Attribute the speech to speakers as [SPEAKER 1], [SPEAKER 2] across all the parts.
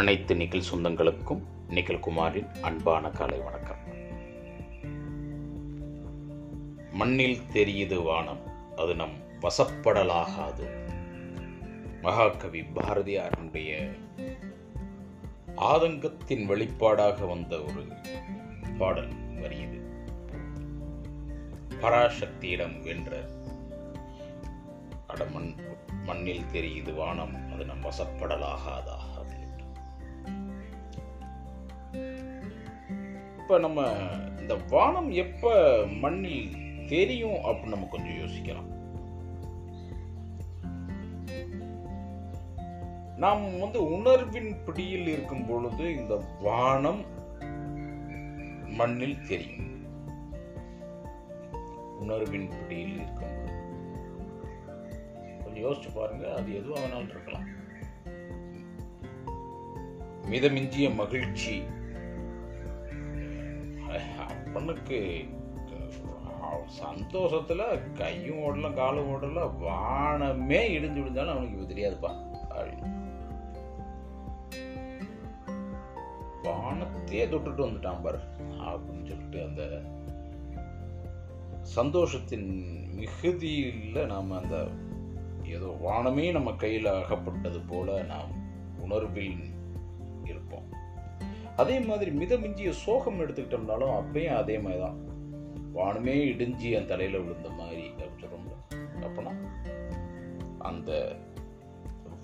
[SPEAKER 1] அனைத்து நிகழ் சொந்தங்களுக்கும் நிகில் குமாரின் அன்பான காலை வணக்கம். மண்ணில் தெரியுது வானம் அது நம் வசப்படலாகாது. மகாகவி பாரதியாரனுடைய ஆதங்கத்தின் வெளிப்பாடாக வந்த ஒரு பாடல் வருகிறது பராசக்தியிடம் வென்ற அட மண் மண்ணில் தெரியுது வானம் அது நம் வசப்படலாகாதா? இப்போ நம்ம இந்த வானம் எப்ப மண்ணில் தெரியும் அப்படின்னு நம்ம கொஞ்சம் யோசிக்கலாம். நாம் வந்து உணர்வின் பிடியில் இருக்கும் பொழுது இந்த வானம் மண்ணில் தெரியும். உணர்வின் பிடியில் இருக்கும் பொழுது. கொஞ்சம் யோசிச்சு பாருங்க அது எதுவாக வேணாலும் இருக்கலாம். மிதமிஞ்சிய மகிழ்ச்சி பொண்ணுக்கு சந்தோஷத்துல கையும் ஓடல காலும் ஓடல வானமே இடிஞ்சு விழுந்தாலும் அவனுக்கு இப்போ தெரியாதுப்பா அப்படின்னு. வானத்தையே தொட்டுட்டு வந்துட்டான் பாரு அப்படின்னு சொல்லிட்டு அந்த சந்தோஷத்தின் மிகுதியில் நாம் அந்த ஏதோ வானமே நம்ம கையில் அகப்பட்டது போல நாம் உணர்வில் அதே மாதிரி மிதமிஞ்சிய சோகம் எடுத்துக்கிட்டோம்னாலும் அப்பயும் அதே மாதிரி தான் வானமே இடிஞ்சி என் தலையில் விழுந்த மாதிரி அப்படின்னு சொல்லுவோம்ல அப்போனா அந்த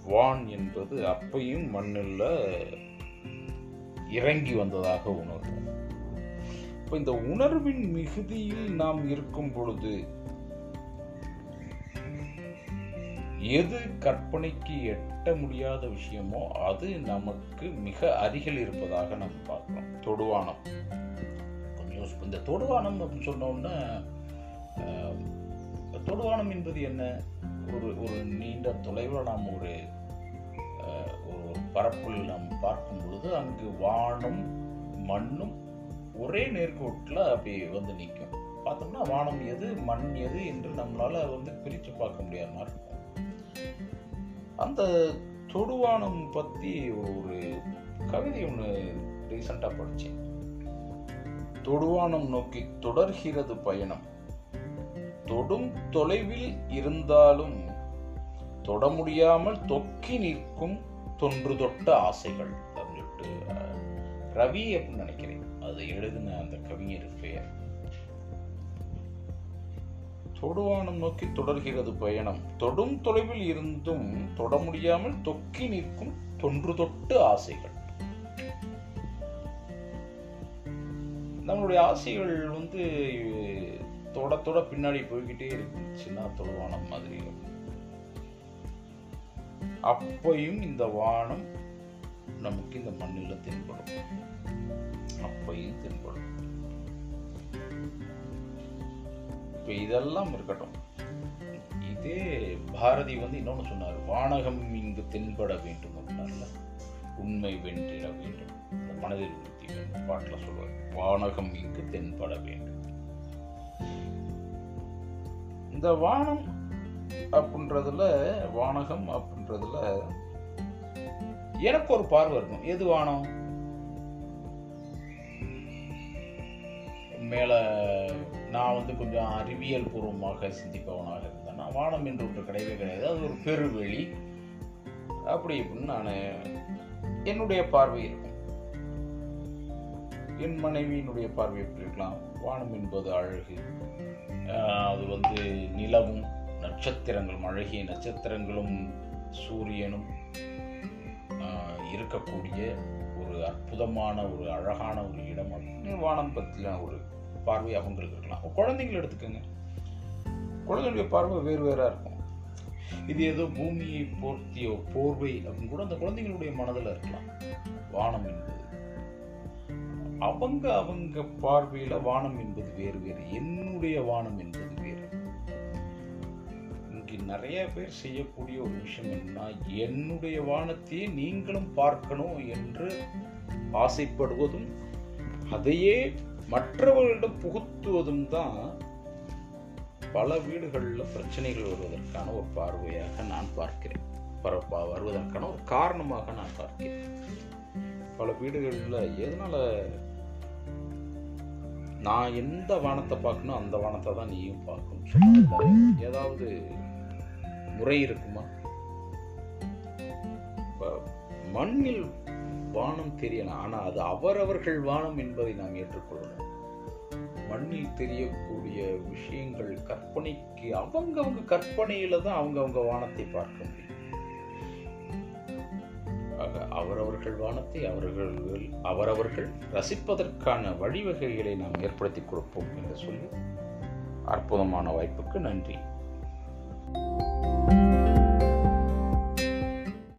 [SPEAKER 1] வான் என்பது அப்பையும் மண்ணில் இறங்கி வந்ததாக உணர்வோம். இப்போ இந்த உணர்வின் மிகுதியில் நாம் இருக்கும் பொழுது எது கற்பனைக்கு எட்ட முடியாத விஷயமோ அது நமக்கு மிக அருகில் இருப்பதாக நம்ம பார்க்கிறோம். தொடுவானம். கொஞ்சம் இந்த தொடுவானம் அப்படின்னு சொன்னோம்னா தொடுவானம் என்பது என்ன? ஒரு ஒரு நீண்ட தொலைவில் நாம் ஒரு ஒரு பரப்பில் நாம் பார்க்கும் பொழுது அங்கு வானம் மண்ணும் ஒரே நேர்கோட்டில் அப்படி வந்து நிற்கும். பார்த்தோம்னா வானம் எது மண் எது என்று நம்மளால் வந்து பிரித்து பார்க்க முடியாத மாதிரி இருக்கும். அந்த தொடுவானம் பற்றி ஒரு கவிதை ஒன்று ரீசண்டாக படித்தேன் தொடுவானம் நோக்கி தொடர்கிறது பயணம். தொடும் தொலைவில் இருந்தாலும் தொட முடியாமல் தொக்கி நிற்கும் தொன்று தொட்ட ஆசைகள் அப்படின்னு சொல்லிட்டு ரவி அப்படின்னு நினைக்கிறேன். அதை எழுதின அந்த கவிஞர் பெயர் தொடுவானம் நோக்கி தொடர்கிறது பயணம். தொடும் தொலைவில் இருந்தும் தொட முடியாமல் தொக்கி நிற்கும் தொன்று தொட்டு ஆசைகள். நம்மளுடைய ஆசைகள் வந்து தொட தொட பின்னாடி போய்கிட்டே இருந்துச்சுன்னா தொடுவானம் மாதிரி. அப்பையும் இந்த வானம் நமக்கு இந்த மண்ணில் தென்படும். அப்பையும் தென்படும். இப்போ இதெல்லாம் இருக்கட்டும். இதே பாரதி வந்து இன்னொன்னு சொன்னார் வானகம் இங்கு தென்பட வேண்டும் அப்படின்னார்ல. உண்மை வென்றிட வேண்டும். இந்த மனதில் உறுதி வேண்டும் பாட்டில் சொல்வார் வானகம் இங்கு தென்பட வேண்டும். இந்த வானம் அப்படின்றதுல வானகம் அப்படின்றதுல எனக்கு ஒரு பார்வை இருக்கும். எது வானம்? மேலே நான் வந்து கொஞ்சம் அறிவியல் பூர்வமாக சிந்திப்பவனாக இருந்தேன். நான் வானம் என்று ஒன்று கிடையவே கிடையாது. அது ஒரு பெருவெளி. அப்படி இப்படின்னு நான் என்னுடைய பார்வை இருக்கும். என் மனைவியினுடைய பார்வை எப்படி இருக்கலாம்? வானம் என்பது அழகு. அது வந்து நிலவும் நட்சத்திரங்களும் அழகிய நட்சத்திரங்களும் சூரியனும் இருக்கக்கூடிய ஒரு அற்புதமான ஒரு அழகான ஒரு இடம். அப்படின்னு வானம் பற்றின ஒரு பார்வை அவங்களுக்கு இருக்கலாம் குழந்தைங்களை எடுத்துக்கோங்க. குழந்தைகளுடைய பார்வை வேறு வேறாக இருக்கும். இது ஏதோ பூமியை போர்த்திய போர்வை அப்படின்னு கூட அந்த குழந்தைங்களுடைய மனதில் இருக்கலாம். வானம் என்பது. அவங்க அவங்க பார்வையில வானம் என்பது வேறு வேறு. என்னுடைய வானம் என்பது வேறு. இங்கு நிறைய பேர் செய்யக்கூடிய ஒரு விஷயம் என்னன்னா என்னுடைய வானத்தையே நீங்களும் பார்க்கணும் என்று ஆசைப்படுவதும் அதையே மற்றவர்களிடம் புகுத்துவதும் தான் பல வீடுகளில் பிரச்சனைகள் வருவதற்கான ஒரு பார்வையாக நான் பார்க்கிறேன். வருவதற்கான ஒரு காரணமாக நான் பார்க்கிறேன். பல வீடுகளில் எதனால நான் எந்த வானத்தை பார்க்கணும் அந்த வானத்தை தான் நீயும் பார்க்கணும் ஏதாவது முறை இருக்குமா? மண்ணில் வானம் தெரியலாம் ஆனால் அது அவரவர்கள் வானம் என்பதை நாம் ஏற்றுக்கொள்ளணும். மண்ணில் தெரியக்கூடிய விஷயங்கள் கற்பனைக்கு அவங்கவங்க கற்பனையில தான் அவங்க வானத்தை பார்க்க முடியும். அவரவர்கள் வானத்தை அவர்கள் அவரவர்கள் ரசிப்பதற்கான வழிவகைகளை நாம் ஏற்படுத்தி கொடுப்போம் என்று சொல்லி அற்புதமான வாய்ப்புக்கு நன்றி.